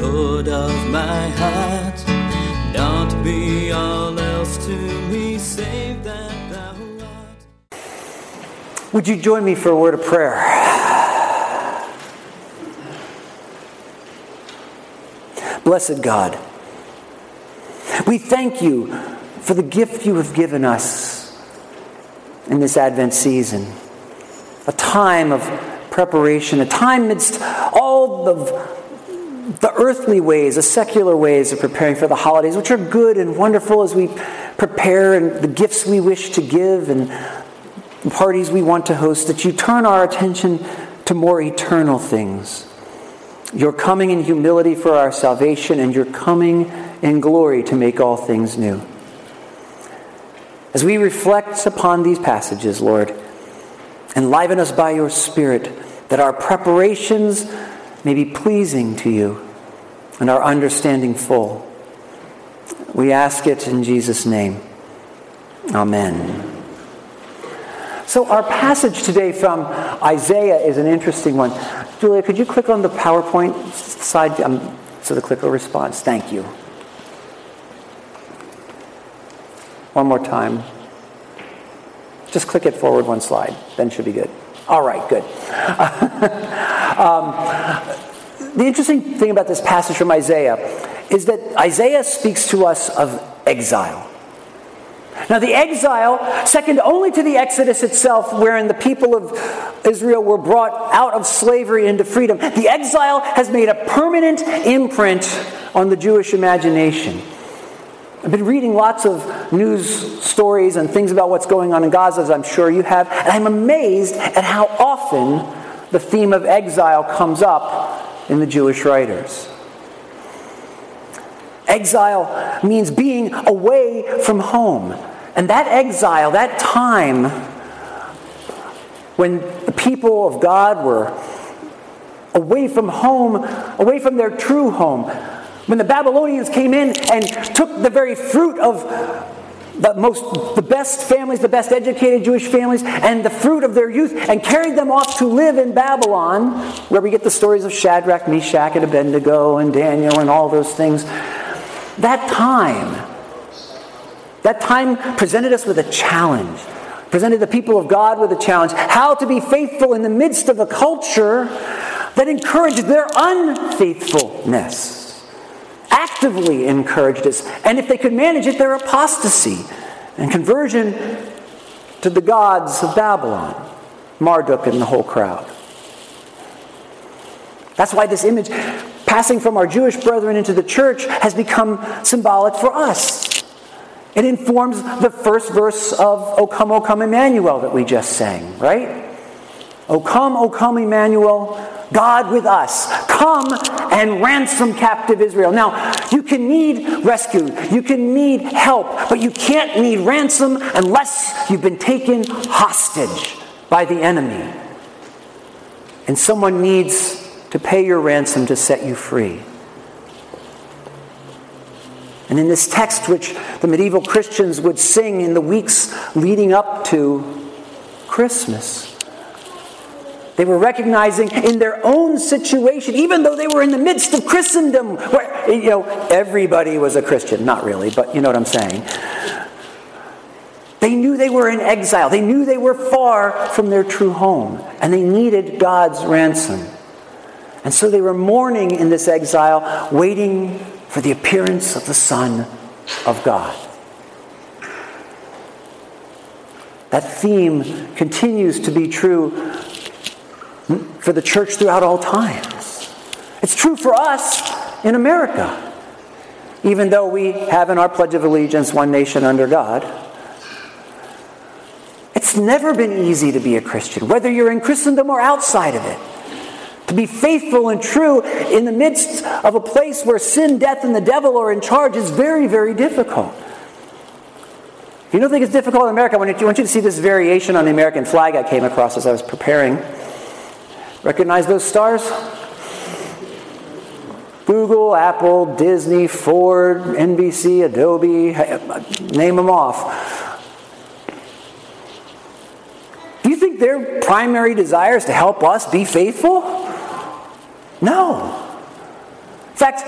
Lord of my heart. Not be all else to me, save that thou art. Would you join me for a word of prayer? Blessed God, we thank you for the gift you have given us in this Advent season. A time of preparation, a time amidst all of the earthly ways, the secular ways of preparing for the holidays, which are good and wonderful as we prepare and the gifts we wish to give and the parties we want to host, that you turn our attention to more eternal things. Your coming in humility for our salvation and your coming in glory to make all things new. As we reflect upon these passages, Lord, enliven us by your Spirit that our preparations may be pleasing to you and our understanding full. We ask it in Jesus' name. Amen. So, our passage today from Isaiah is an interesting one. Julia, could you click on the PowerPoint side um, so the clicker responds? Thank you. One more time. Just click it forward one slide, then should be good. All right, good. um, the interesting thing about this passage from Isaiah is that Isaiah speaks to us of exile. Now, the exile, second only to the Exodus itself, wherein the people of Israel were brought out of slavery into freedom, the exile has made a permanent imprint on the Jewish imagination. I've been reading lots of news stories and things about what's going on in Gaza, as I'm sure you have, and I'm amazed at how often the theme of exile comes up in the Jewish writers. Exile means being away from home. And that exile, that time when the people of God were away from home, away from their true home, when the Babylonians came in and took the very fruit of the most the best families, the best educated Jewish families, and the fruit of their youth, and carried them off to live in Babylon, where we get the stories of Shadrach, Meshach, and Abednego, and Daniel, and all those things. That time, that time presented us with a challenge, presented the people of God with a challenge how to be faithful in the midst of a culture that encouraged their unfaithfulness actively encouraged us. And if they could manage it, their apostasy and conversion to the gods of Babylon, Marduk and the whole crowd. That's why this image, passing from our Jewish brethren into the church, has become symbolic for us. It informs the first verse of O come, O come, Emmanuel that we just sang, right? O come, O come, Emmanuel, God with us. Come and ransom captive Israel. Now, you can need rescue, you can need help, but you can't need ransom unless you've been taken hostage by the enemy. And someone needs to pay your ransom to set you free. And in this text, which the medieval Christians would sing in the weeks leading up to Christmas, they were recognizing in their own situation, even though they were in the midst of Christendom, where, you know, everybody was a Christian. Not really, but you know what I'm saying. They knew they were in exile. They knew they were far from their true home, and they needed God's ransom. And so they were mourning in this exile, waiting for the appearance of the Son of God. That theme continues to be true for the church throughout all times. It's true for us in America, even though we have in our Pledge of Allegiance one nation under God. It's never been easy to be a Christian, whether you're in Christendom or outside of it. To be faithful and true in the midst of a place where sin, death, and the devil are in charge is very, very difficult. If you don't think it's difficult in America, I want you, to see this variation on the American flag I came across as I was preparing. Recognize those stars? Google, Apple, Disney, Ford, NBC, Adobe, name them off. Do you think their primary desire is to help us be faithful? No. In fact,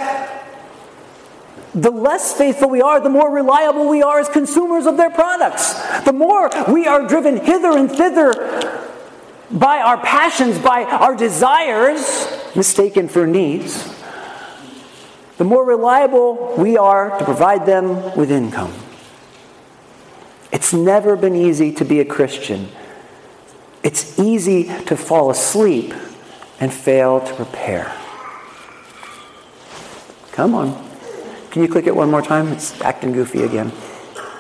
the less faithful we are, the more reliable we are as consumers of their products. The more we are driven hither and thither by our passions, by our desires, mistaken for needs, the more reliable we are to provide them with income. It's never been easy to be a Christian. It's easy to fall asleep and fail to prepare. Come on. Can you click it one more time? It's acting goofy again.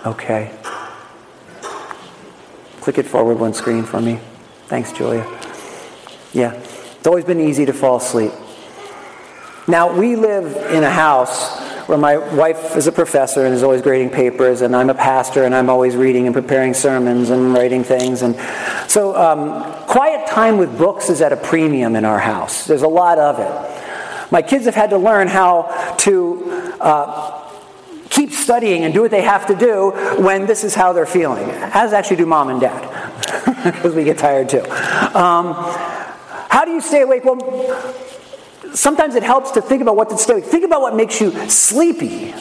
Okay. Click it forward one screen for me. Thanks, Julia. Yeah, it's always been easy to fall asleep. Now, we live in a house where my wife is a professor and is always grading papers, and I'm a pastor and I'm always reading and preparing sermons and writing things. And so, um, quiet time with books is at a premium in our house. There's a lot of it. My kids have had to learn how to uh, keep studying and do what they have to do when this is how they're feeling. As actually do mom and dad, because we get tired too. Um, how do you stay awake? Well, sometimes it helps to think about what to stay awake. Think about what makes you sleepy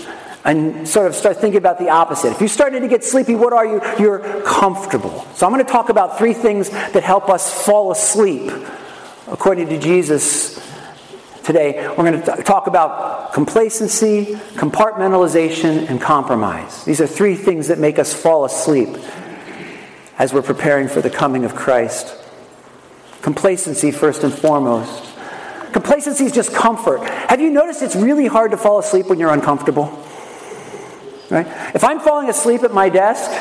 and sort of start thinking about the opposite. If you started to get sleepy, what are you? You're comfortable. So I'm going to talk about three things that help us fall asleep according to Jesus today. We're going to talk about complacency, compartmentalization, and compromise. These are three things that make us fall asleep as we're preparing for the coming of Christ. Complacency, first and foremost. Complacency is just comfort. Have you noticed it's really hard to fall asleep when you're uncomfortable? Right? If I'm falling asleep at my desk,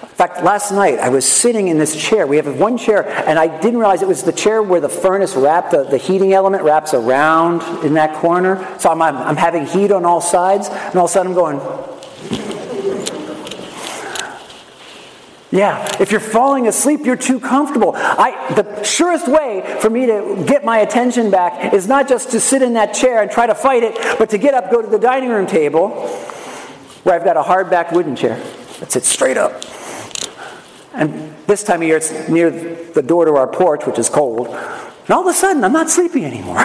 in fact, last night I was sitting in this chair. We have one chair, and I didn't realize it was the chair where the furnace wrapped, the, the heating element wraps around in that corner. So I'm, I'm, I'm having heat on all sides, and all of a sudden I'm going, Yeah, if you're falling asleep, you're too comfortable. I, the surest way for me to get my attention back is not just to sit in that chair and try to fight it, but to get up, go to the dining room table, where I've got a hard-backed wooden chair that sits straight up. And this time of year, it's near the door to our porch, which is cold. And all of a sudden, I'm not sleepy anymore.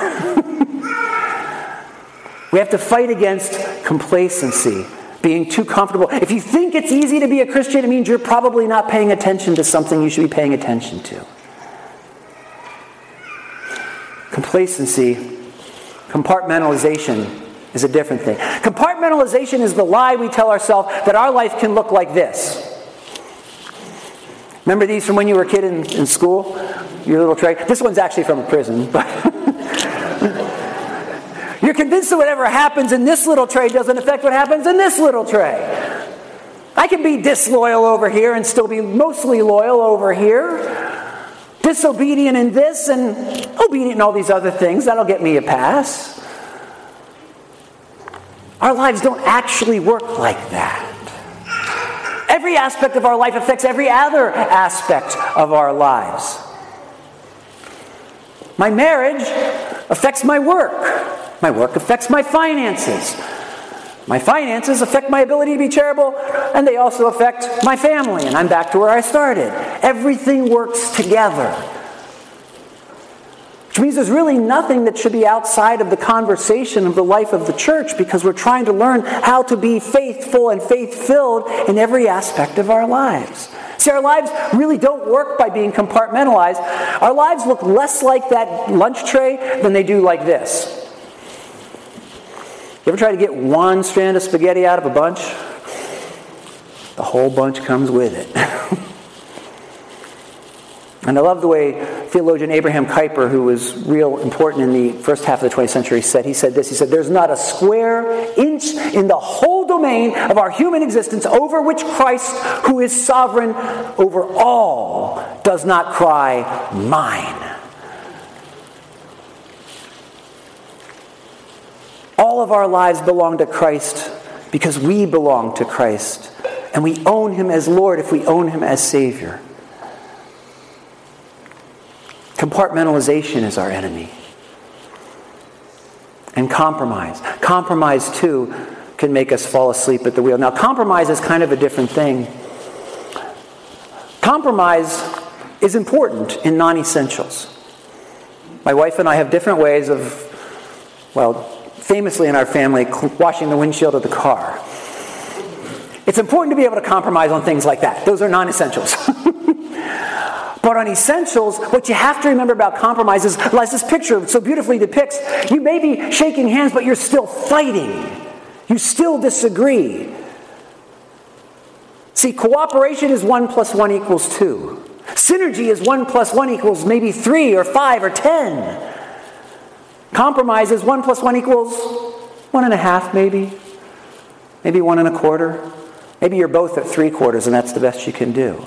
we have to fight against complacency being too comfortable. If you think it's easy to be a Christian, it means you're probably not paying attention to something you should be paying attention to. Complacency, compartmentalization is a different thing. Compartmentalization is the lie we tell ourselves that our life can look like this. Remember these from when you were a kid in, in school? Your little tray? This one's actually from a prison, but. You're convinced that whatever happens in this little tray doesn't affect what happens in this little tray. I can be disloyal over here and still be mostly loyal over here. Disobedient in this and obedient in all these other things. That'll get me a pass. Our lives don't actually work like that. Every aspect of our life affects every other aspect of our lives. My marriage affects my work. My work affects my finances. My finances affect my ability to be charitable, and they also affect my family, and I'm back to where I started. Everything works together. Which means there's really nothing that should be outside of the conversation of the life of the church because we're trying to learn how to be faithful and faith filled in every aspect of our lives. See, our lives really don't work by being compartmentalized. Our lives look less like that lunch tray than they do like this. You ever try to get one strand of spaghetti out of a bunch? The whole bunch comes with it. and I love the way theologian Abraham Kuyper, who was real important in the first half of the 20th century, said. He said this He said, There's not a square inch in the whole domain of our human existence over which Christ, who is sovereign over all, does not cry, Mine. All of our lives belong to Christ because we belong to Christ. And we own him as Lord if we own him as Savior. Compartmentalization is our enemy. And compromise. Compromise, too, can make us fall asleep at the wheel. Now, compromise is kind of a different thing. Compromise is important in non essentials. My wife and I have different ways of, well, famously in our family, washing the windshield of the car. It's important to be able to compromise on things like that. Those are non essentials. but on essentials, what you have to remember about compromise is, as this picture so beautifully depicts, you may be shaking hands, but you're still fighting. You still disagree. See, cooperation is 1 plus 1 equals 2. Synergy is 1 plus 1 equals maybe 3 or 5 or 10. Compromise is 1 plus 1 equals 1.5 maybe. Maybe 1 and a quarter. Maybe you're both at 3 quarters and that's the best you can do.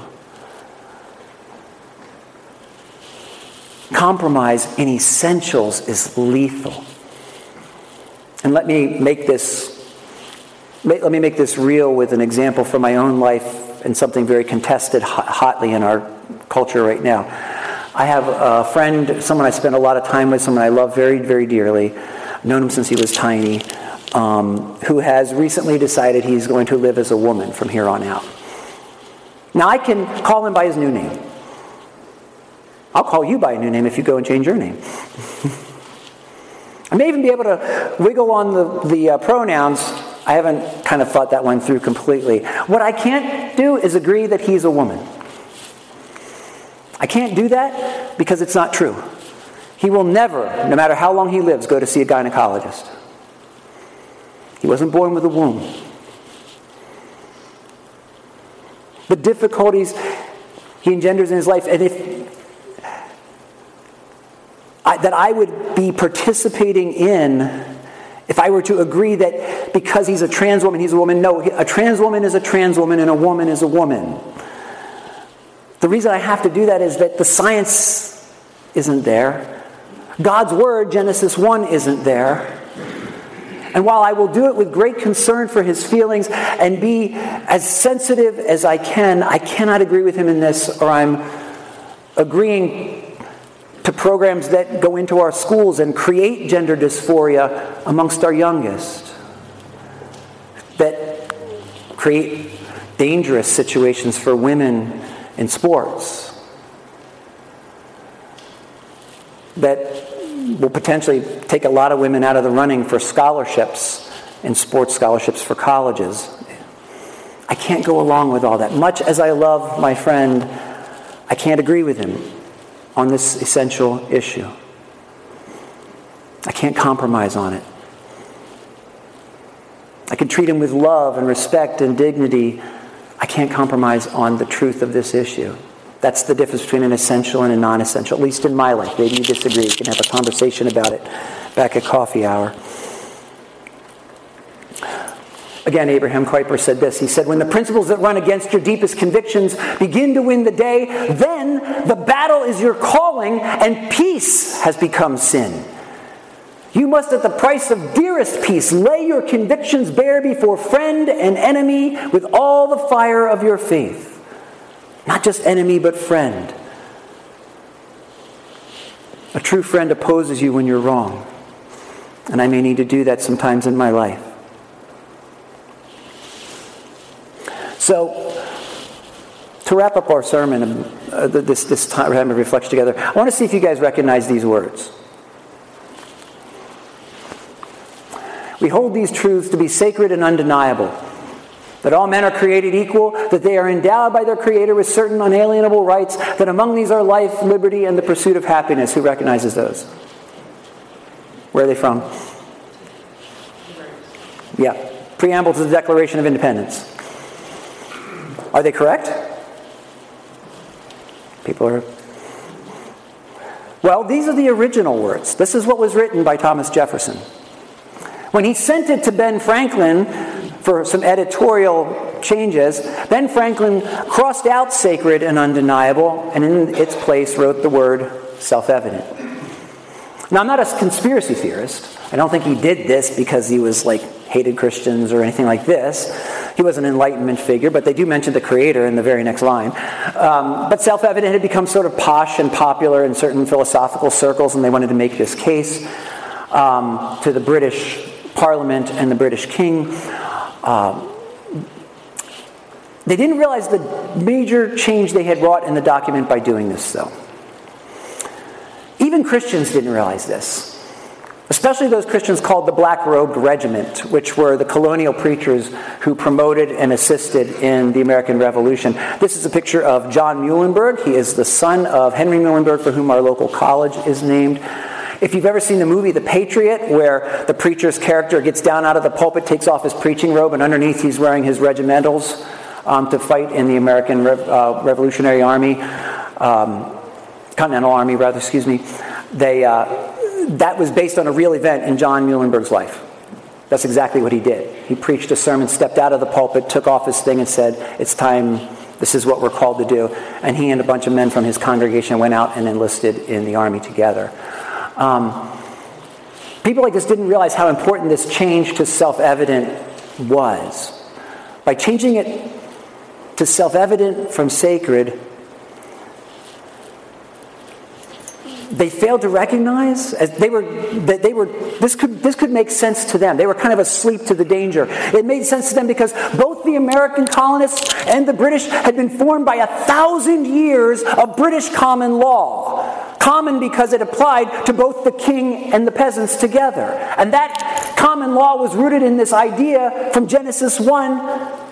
Compromise in essentials is lethal. And let me make this let me make this real with an example from my own life and something very contested hotly in our culture right now. I have a friend, someone I spend a lot of time with, someone I love very, very dearly. Known him since he was tiny, um, who has recently decided he's going to live as a woman from here on out. Now, I can call him by his new name. I'll call you by a new name if you go and change your name. I may even be able to wiggle on the, the uh, pronouns I haven't kind of thought that one through completely. What I can't do is agree that he's a woman. I can't do that because it's not true. He will never, no matter how long he lives, go to see a gynecologist. He wasn't born with a womb. The difficulties he engenders in his life, and if I, that I would be participating in if I were to agree that because he's a trans woman, he's a woman, no, a trans woman is a trans woman and a woman is a woman. The reason I have to do that is that the science isn't there. God's word, Genesis 1, isn't there. And while I will do it with great concern for his feelings and be as sensitive as I can, I cannot agree with him in this, or I'm agreeing to programs that go into our schools and create gender dysphoria amongst our youngest, that create dangerous situations for women in sports, that will potentially take a lot of women out of the running for scholarships and sports scholarships for colleges. I can't go along with all that. Much as I love my friend, I can't agree with him on this essential issue. I can't compromise on it. I can treat him with love and respect and dignity. I can't compromise on the truth of this issue. That's the difference between an essential and a non essential, at least in my life. Maybe you disagree. We can have a conversation about it back at coffee hour. Again, Abraham Kuyper said this. He said, When the principles that run against your deepest convictions begin to win the day, then the battle is your calling and peace has become sin. You must, at the price of dearest peace, lay your convictions bare before friend and enemy with all the fire of your faith. Not just enemy, but friend. A true friend opposes you when you're wrong. And I may need to do that sometimes in my life. So, to wrap up our sermon, uh, this, this time of reflection together, I want to see if you guys recognize these words. We hold these truths to be sacred and undeniable. That all men are created equal, that they are endowed by their Creator with certain unalienable rights, that among these are life, liberty, and the pursuit of happiness. Who recognizes those? Where are they from? Yeah. Preamble to the Declaration of Independence. Are they correct? People are. Well, these are the original words. This is what was written by Thomas Jefferson. When he sent it to Ben Franklin for some editorial changes, Ben Franklin crossed out sacred and undeniable and in its place wrote the word self evident. Now, I'm not a conspiracy theorist. I don't think he did this because he was like hated Christians or anything like this. He was an Enlightenment figure, but they do mention the Creator in the very next line. Um, but self evident had become sort of posh and popular in certain philosophical circles, and they wanted to make this case um, to the British Parliament and the British King. Um, they didn't realize the major change they had wrought in the document by doing this, though. Even Christians didn't realize this, especially those Christians called the Black Robed Regiment, which were the colonial preachers who promoted and assisted in the American Revolution. This is a picture of John Muhlenberg. He is the son of Henry Muhlenberg, for whom our local college is named. If you've ever seen the movie The Patriot, where the preacher's character gets down out of the pulpit, takes off his preaching robe, and underneath he's wearing his regimentals um, to fight in the American Re- uh, Revolutionary Army, um, Continental Army, rather, excuse me. They, uh, that was based on a real event in John Muhlenberg's life. That's exactly what he did. He preached a sermon, stepped out of the pulpit, took off his thing, and said, It's time, this is what we're called to do. And he and a bunch of men from his congregation went out and enlisted in the army together. Um, people like this didn't realize how important this change to self evident was. By changing it to self evident from sacred, they failed to recognize as they were that they were this could this could make sense to them. They were kind of asleep to the danger. It made sense to them because both the american colonists and the british had been formed by a thousand years of british common law common because it applied to both the king and the peasants together and that common law was rooted in this idea from genesis 1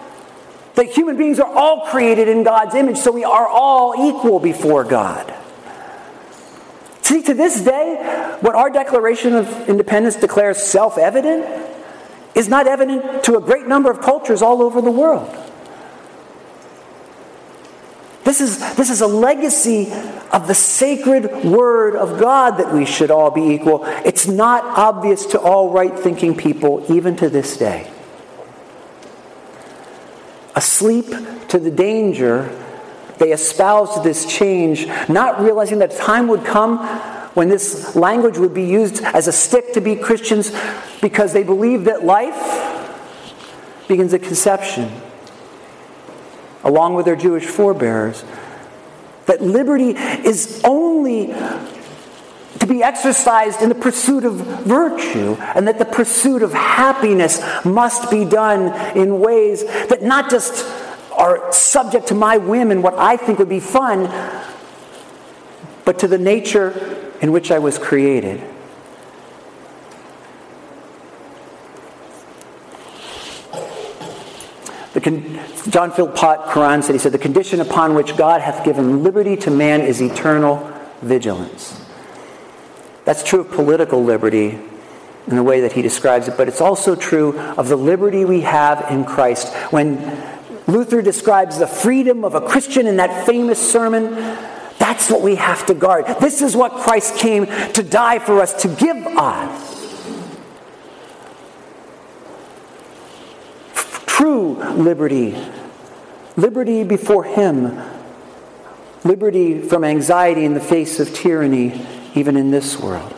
that human beings are all created in God's image, so we are all equal before God. See, to this day, what our Declaration of Independence declares self evident is not evident to a great number of cultures all over the world. This is, this is a legacy of the sacred word of God that we should all be equal. It's not obvious to all right thinking people, even to this day asleep to the danger, they espoused this change, not realizing that time would come when this language would be used as a stick to beat Christians because they believed that life begins at conception, along with their Jewish forebears. That liberty is only to be exercised in the pursuit of virtue, and that the pursuit of happiness must be done in ways that not just are subject to my whim and what I think would be fun, but to the nature in which I was created. The, Con- John Philpott Curran said, he said, the condition upon which God hath given liberty to man is eternal vigilance. That's true of political liberty in the way that he describes it, but it's also true of the liberty we have in Christ. When Luther describes the freedom of a Christian in that famous sermon, that's what we have to guard. This is what Christ came to die for us, to give us. True liberty, liberty before Him, liberty from anxiety in the face of tyranny even in this world.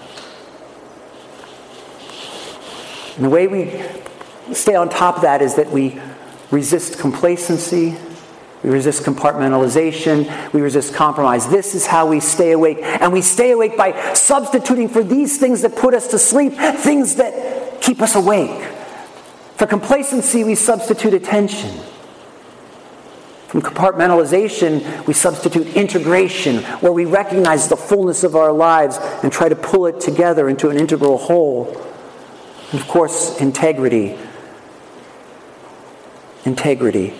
And the way we stay on top of that is that we resist complacency, we resist compartmentalization, we resist compromise. This is how we stay awake. And we stay awake by substituting for these things that put us to sleep, things that keep us awake. For complacency, we substitute attention. From compartmentalization, we substitute integration, where we recognize the fullness of our lives and try to pull it together into an integral whole. And of course, integrity. Integrity.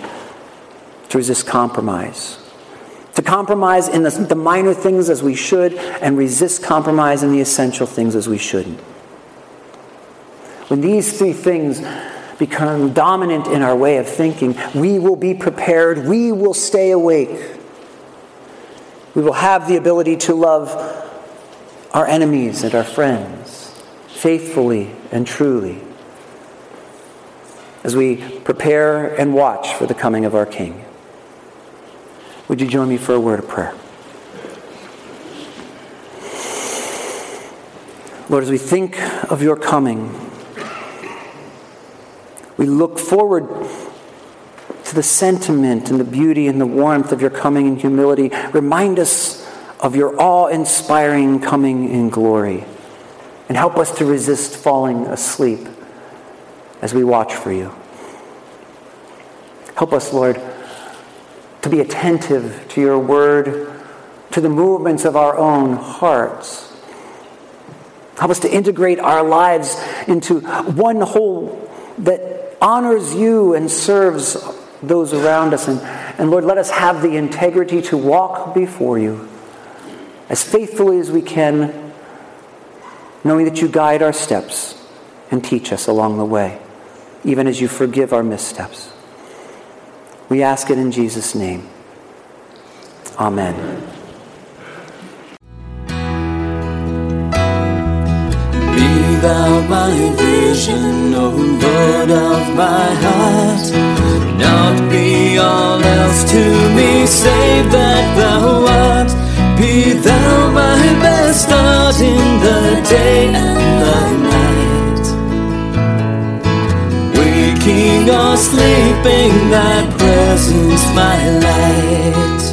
To resist compromise. To compromise in the, the minor things as we should, and resist compromise in the essential things as we shouldn't. When these three things become dominant in our way of thinking, we will be prepared, we will stay awake. We will have the ability to love our enemies and our friends faithfully and truly as we prepare and watch for the coming of our King. Would you join me for a word of prayer? Lord, as we think of your coming, we look forward to the sentiment and the beauty and the warmth of your coming in humility. Remind us of your awe inspiring coming in glory. And help us to resist falling asleep as we watch for you. Help us, Lord, to be attentive to your word, to the movements of our own hearts. Help us to integrate our lives into one whole that honors you and serves those around us. And, and Lord, let us have the integrity to walk before you as faithfully as we can, knowing that you guide our steps and teach us along the way, even as you forgive our missteps. We ask it in Jesus' name. Amen. Be thou my vision, O Lord of my heart. Not be all else to me, save that thou art. Be thou my best start in the day and the night. Waking or sleeping, thy presence my light.